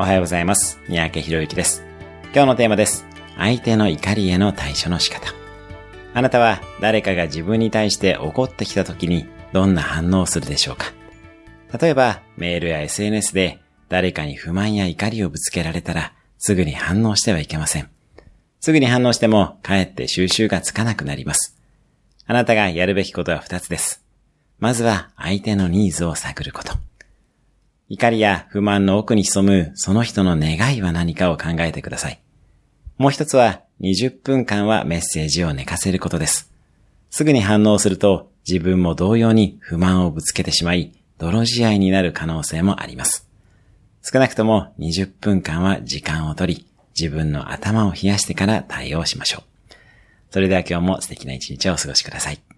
おはようございます。三宅博之です。今日のテーマです。相手の怒りへの対処の仕方。あなたは誰かが自分に対して怒ってきた時にどんな反応をするでしょうか例えばメールや SNS で誰かに不満や怒りをぶつけられたらすぐに反応してはいけません。すぐに反応してもかえって収集がつかなくなります。あなたがやるべきことは二つです。まずは相手のニーズを探ること。怒りや不満の奥に潜むその人の願いは何かを考えてください。もう一つは20分間はメッセージを寝かせることです。すぐに反応すると自分も同様に不満をぶつけてしまい、泥仕合になる可能性もあります。少なくとも20分間は時間をとり、自分の頭を冷やしてから対応しましょう。それでは今日も素敵な一日をお過ごしください。